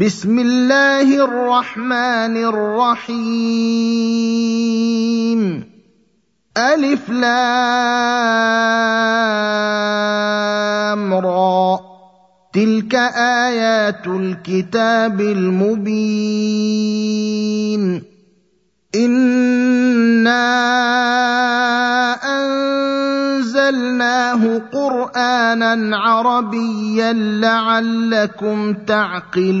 بسم الله الرحمن الرحيم. ألف لام را. تلك آيات الكتاب المبين. إنا أنزلناه قرآنا عربيا لعلكم تعقلون.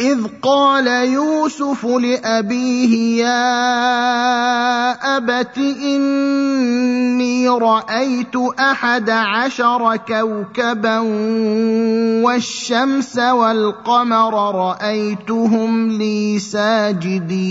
إذ قال يوسف لأبيه يا أبت إني رأيت أحد عشر كوكبا والشمس والقمر رأيتهم لي ساجدين.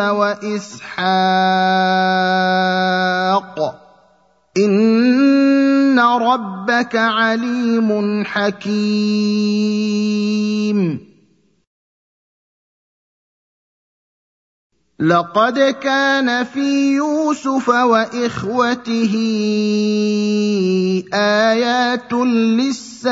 وإسحاق. إن ربك عليم حكيم. لقد كان في يوسف وإخوته آيات للسائلين.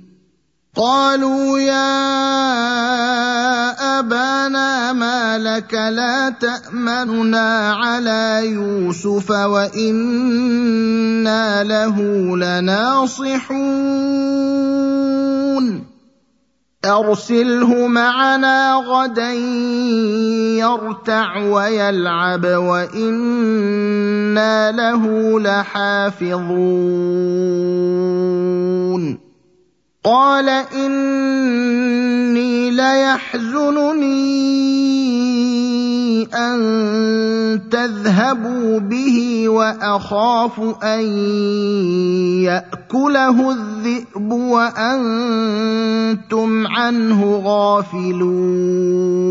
قالوا يا أبانا ما لك لا تأمننا على يوسف وإنا له لناصحون. أرسله معنا غدا يرتع ويلعب وإنا له لحافظون. قال إني ليحزنني أن تذهبوا به وأخاف أن يأكله الذئب وأنتم عنه غافلون.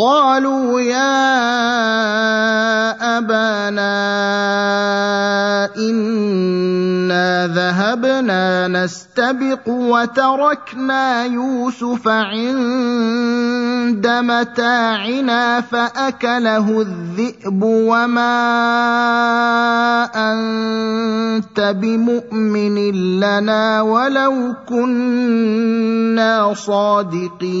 قالوا يا أبانا ذهبنا نستبق وتركنا يوسف عند متاعنا فأكله الذئب وما أنت بمؤمن لنا ولو كنا صادقين.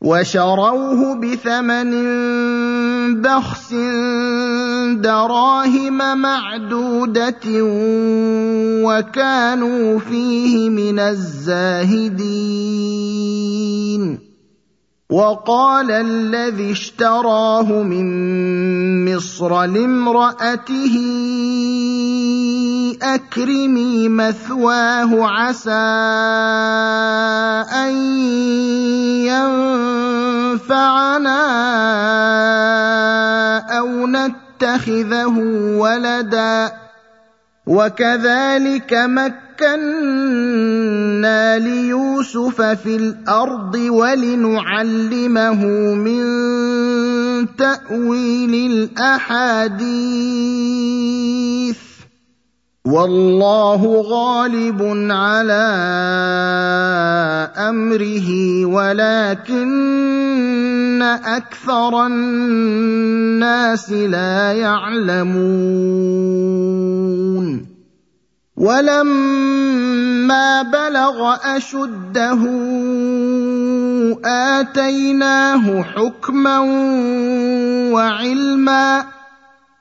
وشروه بثمن بخس دراهم معدودة وكانوا فيه من الزاهدين. وقال الذي اشتراه من مصر لامرأته أكرمي مثواه عسى أن ينفعنا أو نتخذه ولدا وكذلك مكنا ليوسف في الأرض ولنعلمه من تأويل الأحاديث. والله غالب على أمره ولكن أكثر الناس لا يعلمون. ولما بلغ أشده آتيناه حكما وعلما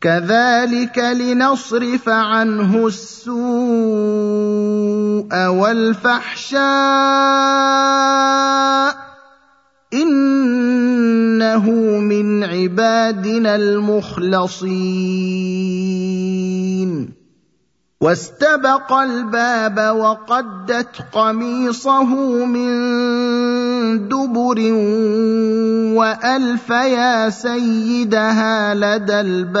كذلك لنصرف عنه السوء والفحشاء. إنه من عبادنا المخلصين. واستبق الباب وقدت قميصه من دبر وألف يا سيدها لدى الباب.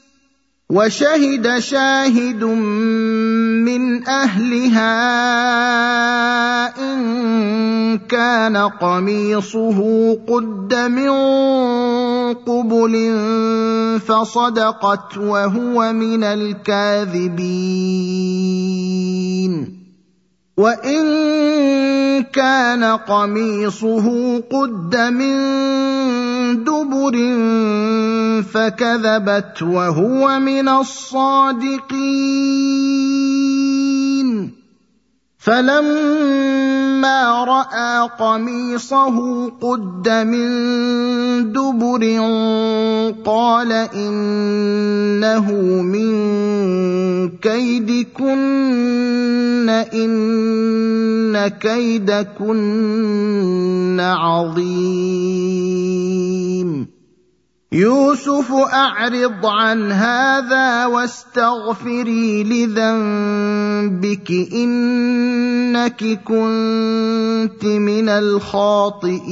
وشهد شاهد من أهلها إن كان قميصه قد من قبل فصدقت وهو من الكاذبين. وان كان قميصه قد من دبر فكذبت وهو من الصادقين فلما رأى قميصه قد من دبر قال إنه من كيدكن إن كيدكن عظيم. يوسف أعرض عن هذا واستغفري لذنبك إنك كنت من الخاطئين.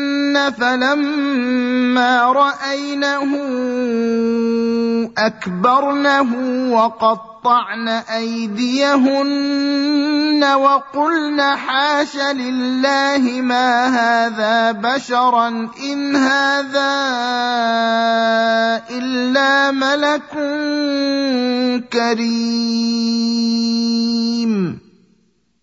فلما رأينه أكبرنه وقطعن أيديهن وقلن حاش لله ما هذا بشرا إن هذا إلا ملك كريم.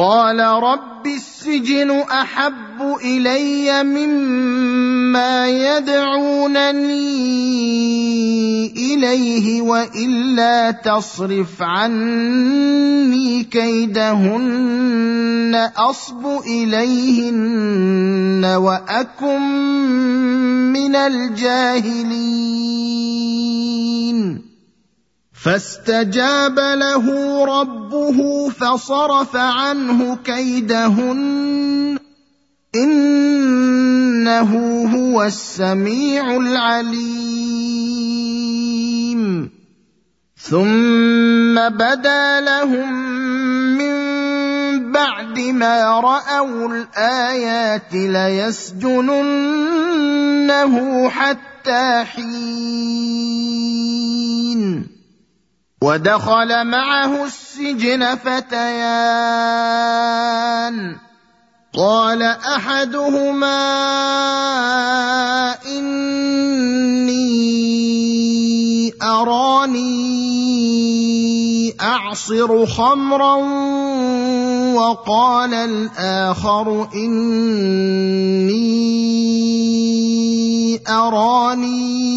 قال رب السجن أحب إلي مما يدعونني إليه وإلا تصرف عني كيدهن أصب إليهن وأكن من الجاهلين. فاستجاب له ربه فصرف عنه كيدهن. إنه هو السميع العليم. ثم بدا لهم من بعد ما رأوا الآيات ليسجننه حتى حين. ودخل معه السجن فتيان. قال أحدهما إني أراني أعصر خمرا وقال الآخر إني أراني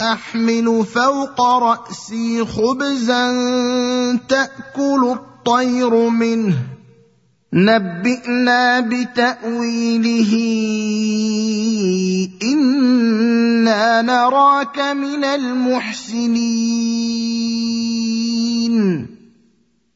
أحمل فوق رأسي خبزا تأكل الطير منه. نبئنا بتأويله. إنا نراك من المحسنين.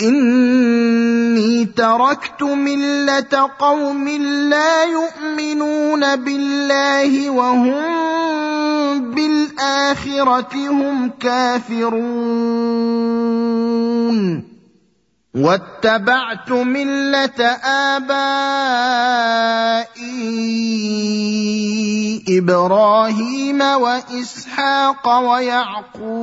اني تركت مله قوم لا يؤمنون بالله وهم بالاخره هم كافرون واتبعت مله ابائي إبراهيم واسحاق ويعقوب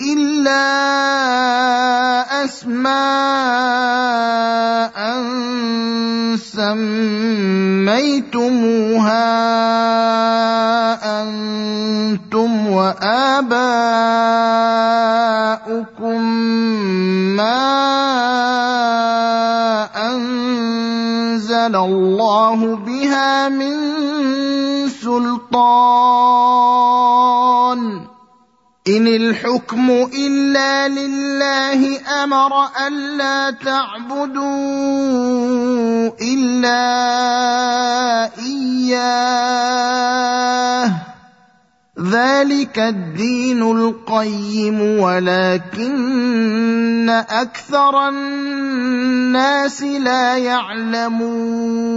إلا أسماء سميتموها أنتم وآباؤكم ما أنزل الله بها من سلطان ان الحكم الا لله أمر الا تعبدوا الا اياه ذلك الدين القيم ولكن أكثر الناس لا يعلمون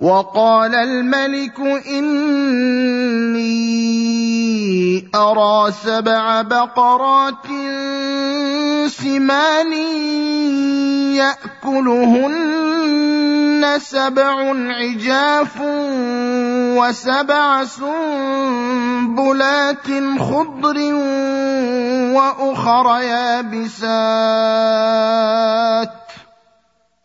وقال الملك إني أرى سبع بقرات سمان يأكلهن سبع عجاف وسبع سنبلات خضر وأخر يابسات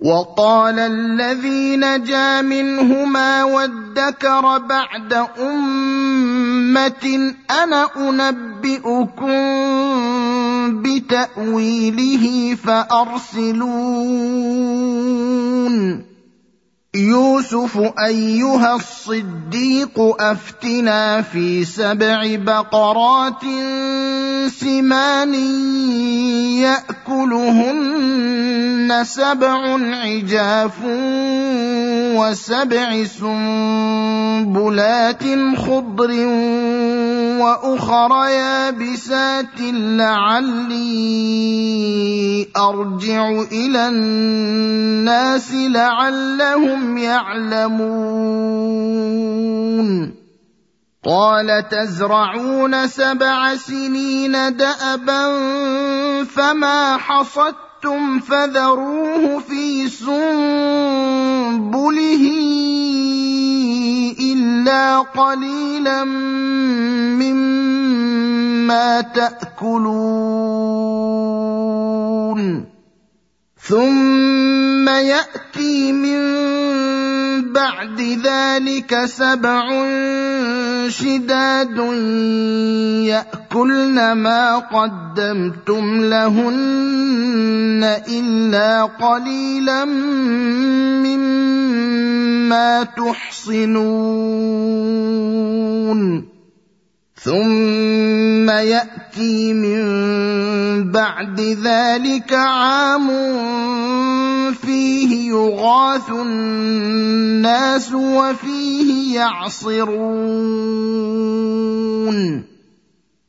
وقال الذي نجا منهما وادكر بعد أمة أنا أنبئكم بتأويله فأرسلون. يوسف أيها الصديق أفتنا في سبع بقرات سمان يأكلهن سبع عجاف وسبع سنبلات خضر وأخر يابسات لعلي أرجع إلى الناس لعلهم يعلمون. قال تزرعون سبع سنين دأبا فما حصدتم فذروه في سنبله قليلا مما تأكلون. ثم يأتي من بعد ذلك سبع شداد يأكلن ما قدمتم لهن إلا قليلا مما تحصنون. ثم يأتي من بعد ذلك عام فيه يغاث الناس وفيه يعصرون.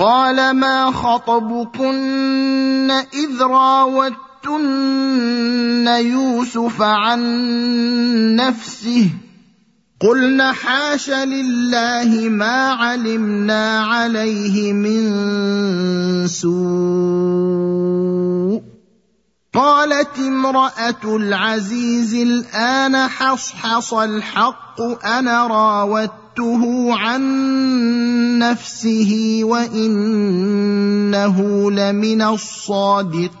قال ما خطبكن إذ راوتن يوسف عن نفسه قلن حاش لله ما علمنا عليه من سوء قالت امرأة العزيز الآن حصحص الحق أنا راودته عن نفسه وإنه لمن الصادقين.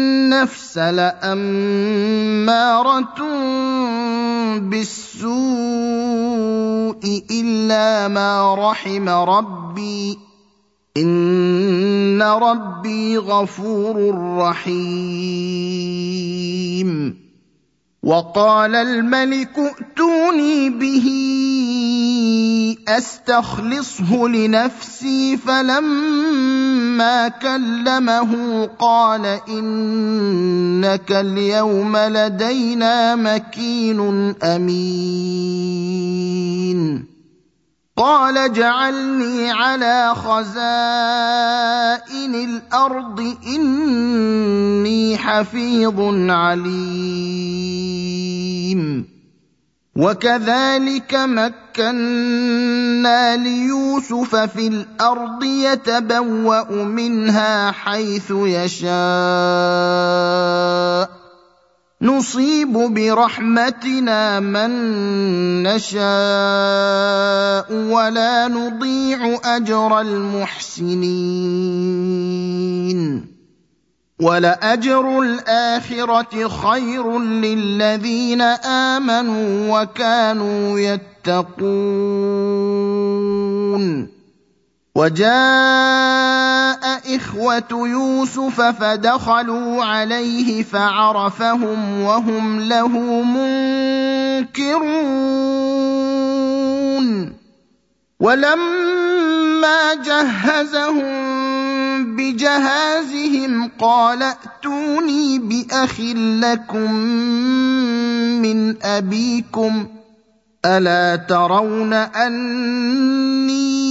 النفس لأمارة بالسوء إلا ما رحم ربي. إن ربي غفور رحيم. وقال الملك ائتوني به أستخلصه لنفسي فلما كلمه قال إنك اليوم لدينا مكين أمين. قال اجعلني على خزائن الأرض إني حفيظ عليم. وكذلك مكنا ليوسف في الأرض يتبوأ منها حيث يشاء. نصيب برحمتنا من نشاء ولا نضيع أجر المحسنين. ولأجر الآخرة خير للذين آمنوا وكانوا يتقون. وجاء إخوة يوسف فدخلوا عليه فعرفهم وهم له منكرون. ولما جهزهم بجهازهم قال ائتوني بأخ لكم من أبيكم ألا ترون أني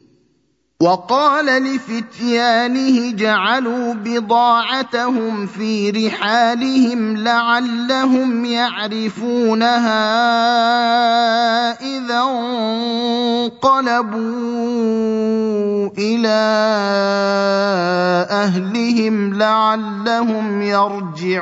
وقال لفتيانه جعلوا بضاعتهم في رحالهم لعلهم يعرفونها إذا انقلبوا إلى أهلهم لعلهم يرجعون.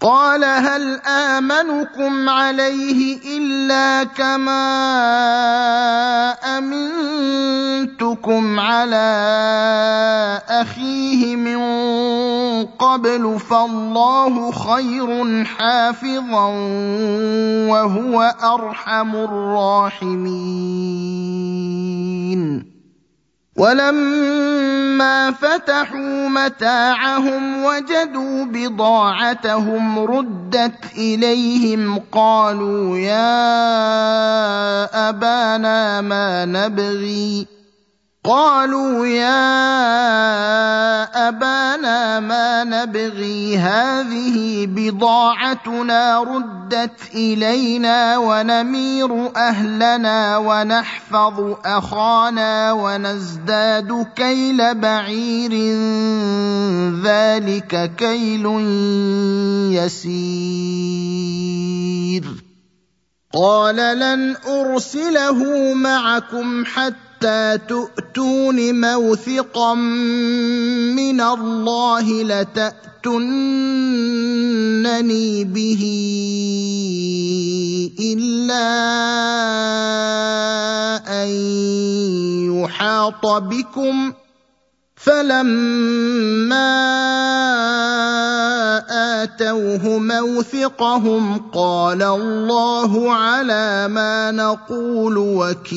قال هل آمنكم عليه إلا كما أمنتكم على أخيه من قبل فالله خير حافظا وهو أرحم الراحمين. ولما فتحوا متاعهم وجدوا بضاعتهم ردت إليهم قالوا يا أبانا ما نبغي قالوا يا أبانا ما نبغي هذه بضاعتنا ردت إلينا ونمير أهلنا ونحفظ أخانا ونزداد كيل بعير ذلك كيل يسير. قال لن أرسله معكم حتى حتى تؤتون موثقا من الله لتاتونني به إلا أن يحاط بكم فلما اتوه موثقهم قال الله على ما نقول وكيل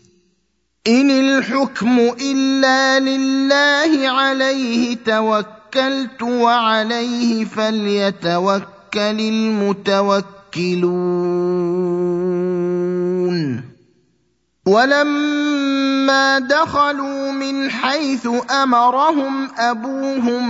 ان الحكم الا لله عليه توكلت وعليه فليتوكل المتوكلون ولما دخلوا من حيث امرهم ابوهم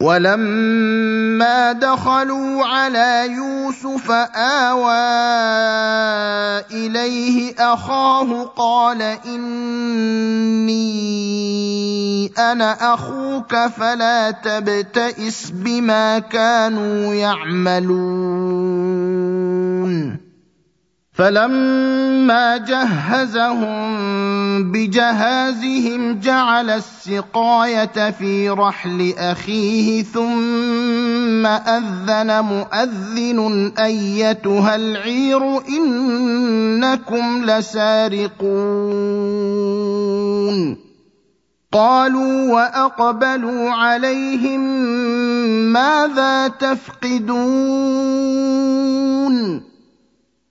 ولما دخلوا على يوسف آوى إليه أخاه قال إني أنا أخوك فلا تبتئس بما كانوا يعملون. فلما جهزهم بجهازهم جعل السقاية في رحل أخيه ثم أذن مؤذن أيتها العير إنكم لسارقون. قالوا وأقبلوا عليهم ماذا تفقدون؟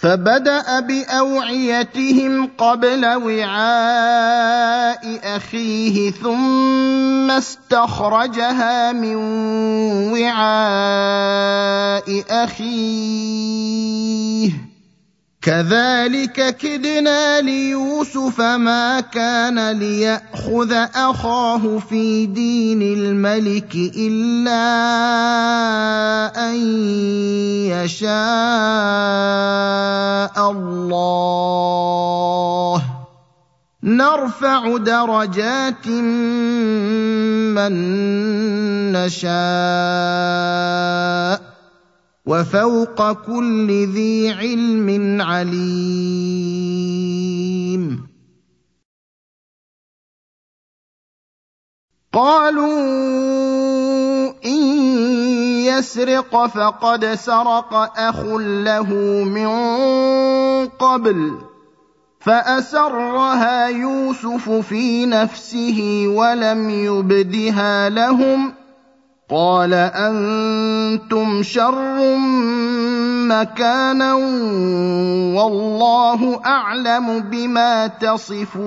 فبدأ بأوعيتهم قبل وعاء أخيه ثم استخرجها من وعاء أخيه. كذلك كدنا ليوسف ما كان ليأخذ أخاه في دين الملك إلا أن يشاء. الله. نرفع درجات من نشاء وفوق كل ذي علم عليم. قالوا إن يسرق فقد سرق أخ له من قبل فأسرها يوسف في نفسه ولم يبدها لهم قال أنتم شر مكانا والله أعلم بما تصفون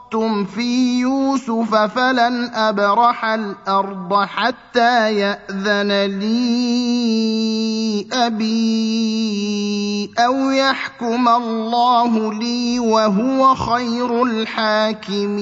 أَخَذْتُمْ فِي يُوسُفَ فَلَنْ أَبْرَحَ الْأَرْضَ حَتَّىٰ يَأْذَنَ لِي أَبِي أَوْ يَحْكُمَ اللَّهُ لِي وَهُوَ خَيْرُ الْحَاكِمِينَ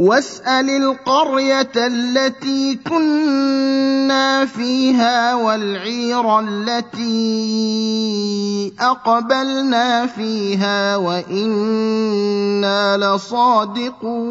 واسأل القرية التي كنا فيها والعير التي أقبلنا فيها وإنا لصادقون.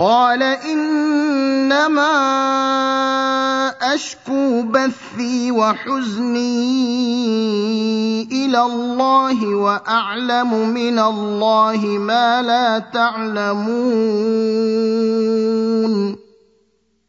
قال إنما أشكو بثي وحزني إلى الله وأعلم من الله ما لا تعلمون.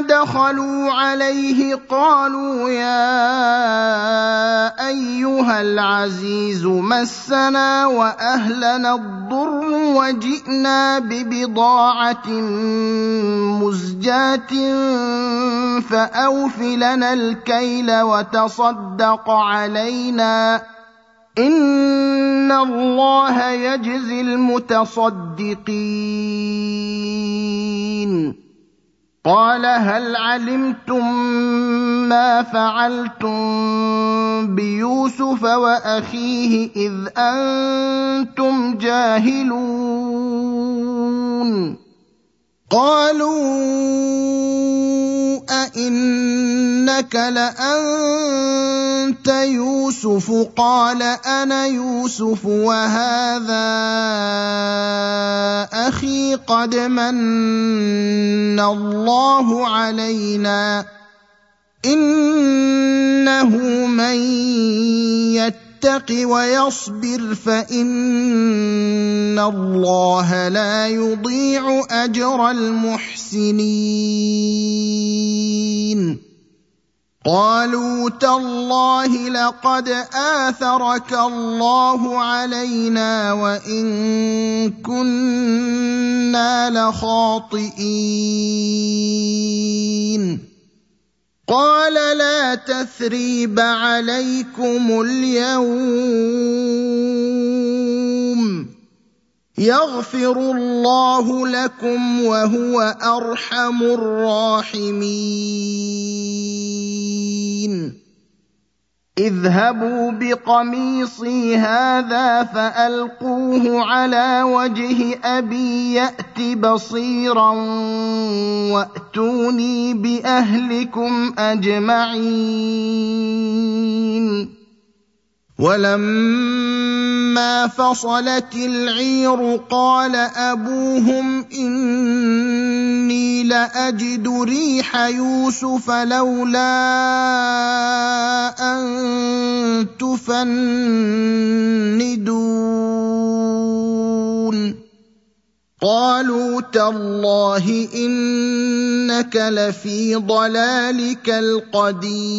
دخلوا عليه قالوا يا أيها العزيز مسنا وأهلنا الضر وجئنا ببضاعة مزجاة فأوف لنا الكيل وتصدق علينا. إن الله يجزي المتصدقين. قال هل علمتم ما فعلتم بيوسف وأخيه إذ أنتم جاهلون؟ قالوا أئنك لأنت يوسف؟ قال أنا يوسف وهذا أخي قد من الله علينا إنه من يتق ويصبر فان الله لا يضيع اجر المحسنين قالوا تالله لقد آثرك الله علينا وإن كنا لخاطئين. قال لا تثريب عليكم اليوم. يغفر الله لكم وهو أرحم الراحمين. اذهبوا بقميصي هذا فألقوه على وجه أبي يات بصيرا وأتوني بأهلكم أجمعين. ولما فصلت العير قال أبوهم إني لأجد ريح يوسف لولا أن تفندون. قالوا تالله إنك لفي ضلالك القديم.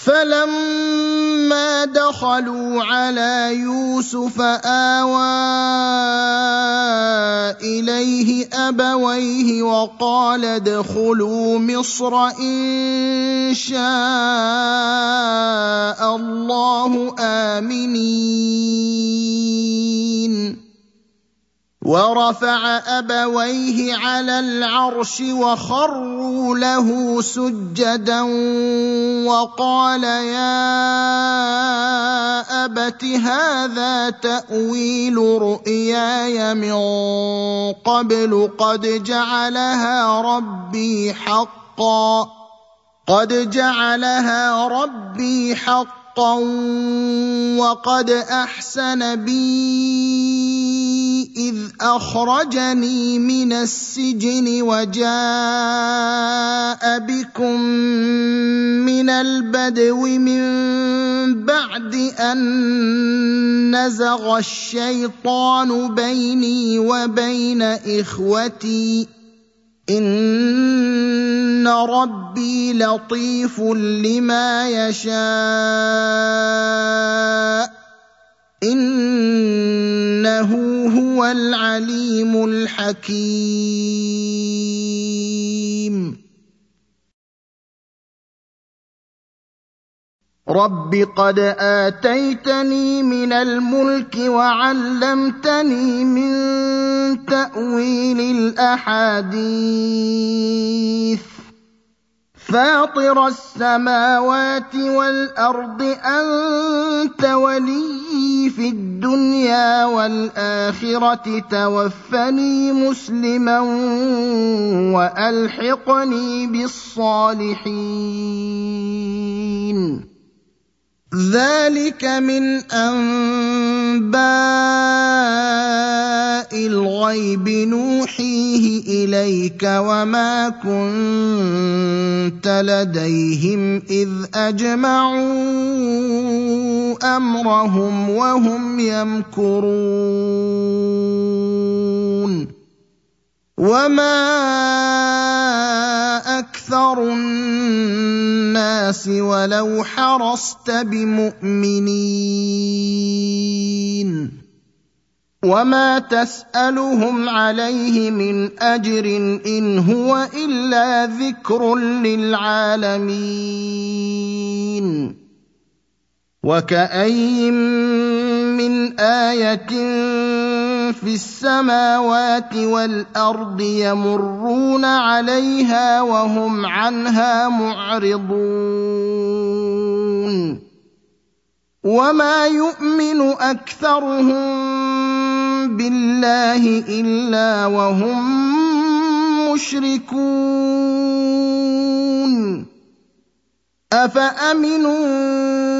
فلما دخلوا على يوسف اوى اليه ابويه وقال ادخلوا مصر ان شاء الله امنين ورفع أبويه على العرش وخروا له سجدا وقال يا أبت هذا تأويل رؤياي من قبل قد جعلها ربي حقا قد جعلها ربي حقا وقد أحسن بي إذ أخرجني من السجن وجاء بكم من البدو من بعد أن نزغ الشيطان بيني وبين إخوتي ان ربي لطيف لما يشاء انه هو العليم الحكيم رب قد اتيتني من الملك وعلمتني من تأويل الأحاديث. فاطر السماوات والأرض أنت ولي في الدنيا والآخرة. توفني مسلما وألحقني بالصالحين. ذلك من أنباء الغيب نوحيه إليك وما كنت لديهم إذ أجمعوا أمرهم وهم يمكرون. وما أكثر الناس ولو حرصت بمؤمنين وما تسالهم عليه من اجر ان هو الا ذكر للعالمين وكاين من إيه في السماوات والأرض يمرون عليها وهم عنها معرضون. وما يؤمن أكثرهم بالله إلا وهم مشركون. أفأمنوا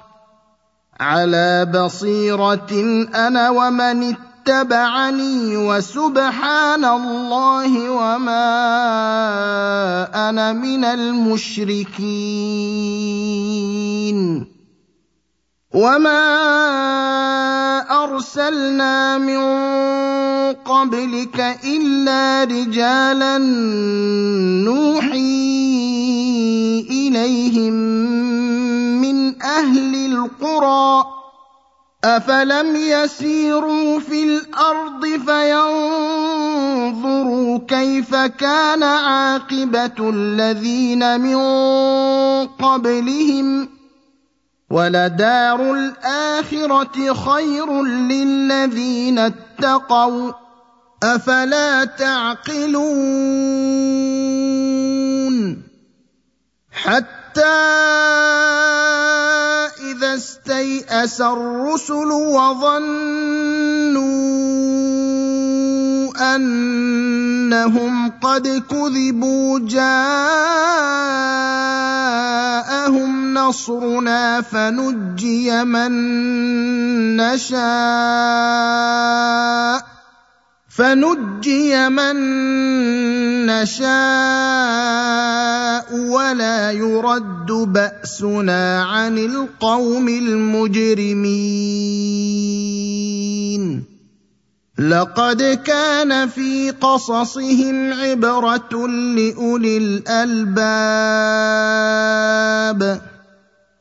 على بصيرة أنا ومن اتبعني وسبحان الله وما أنا من المشركين. وما ارسلنا من قبلك الا رجالا نوحي اليهم من أهل القرى افلم يسيروا في الأرض فينظروا كيف كان عاقبه الذين من قبلهم ولدار الاخره خير للذين اتقوا أفلا تعقلون حتى إذا استيأس الرسل وظنوا أنهم قد كذبوا جاءهم نصرنا فنجي من نشاء فنجي من نشاء ولا يرد بأسنا عن القوم المجرمين لقد كان في قصصهم عبرة لأولي الألباب.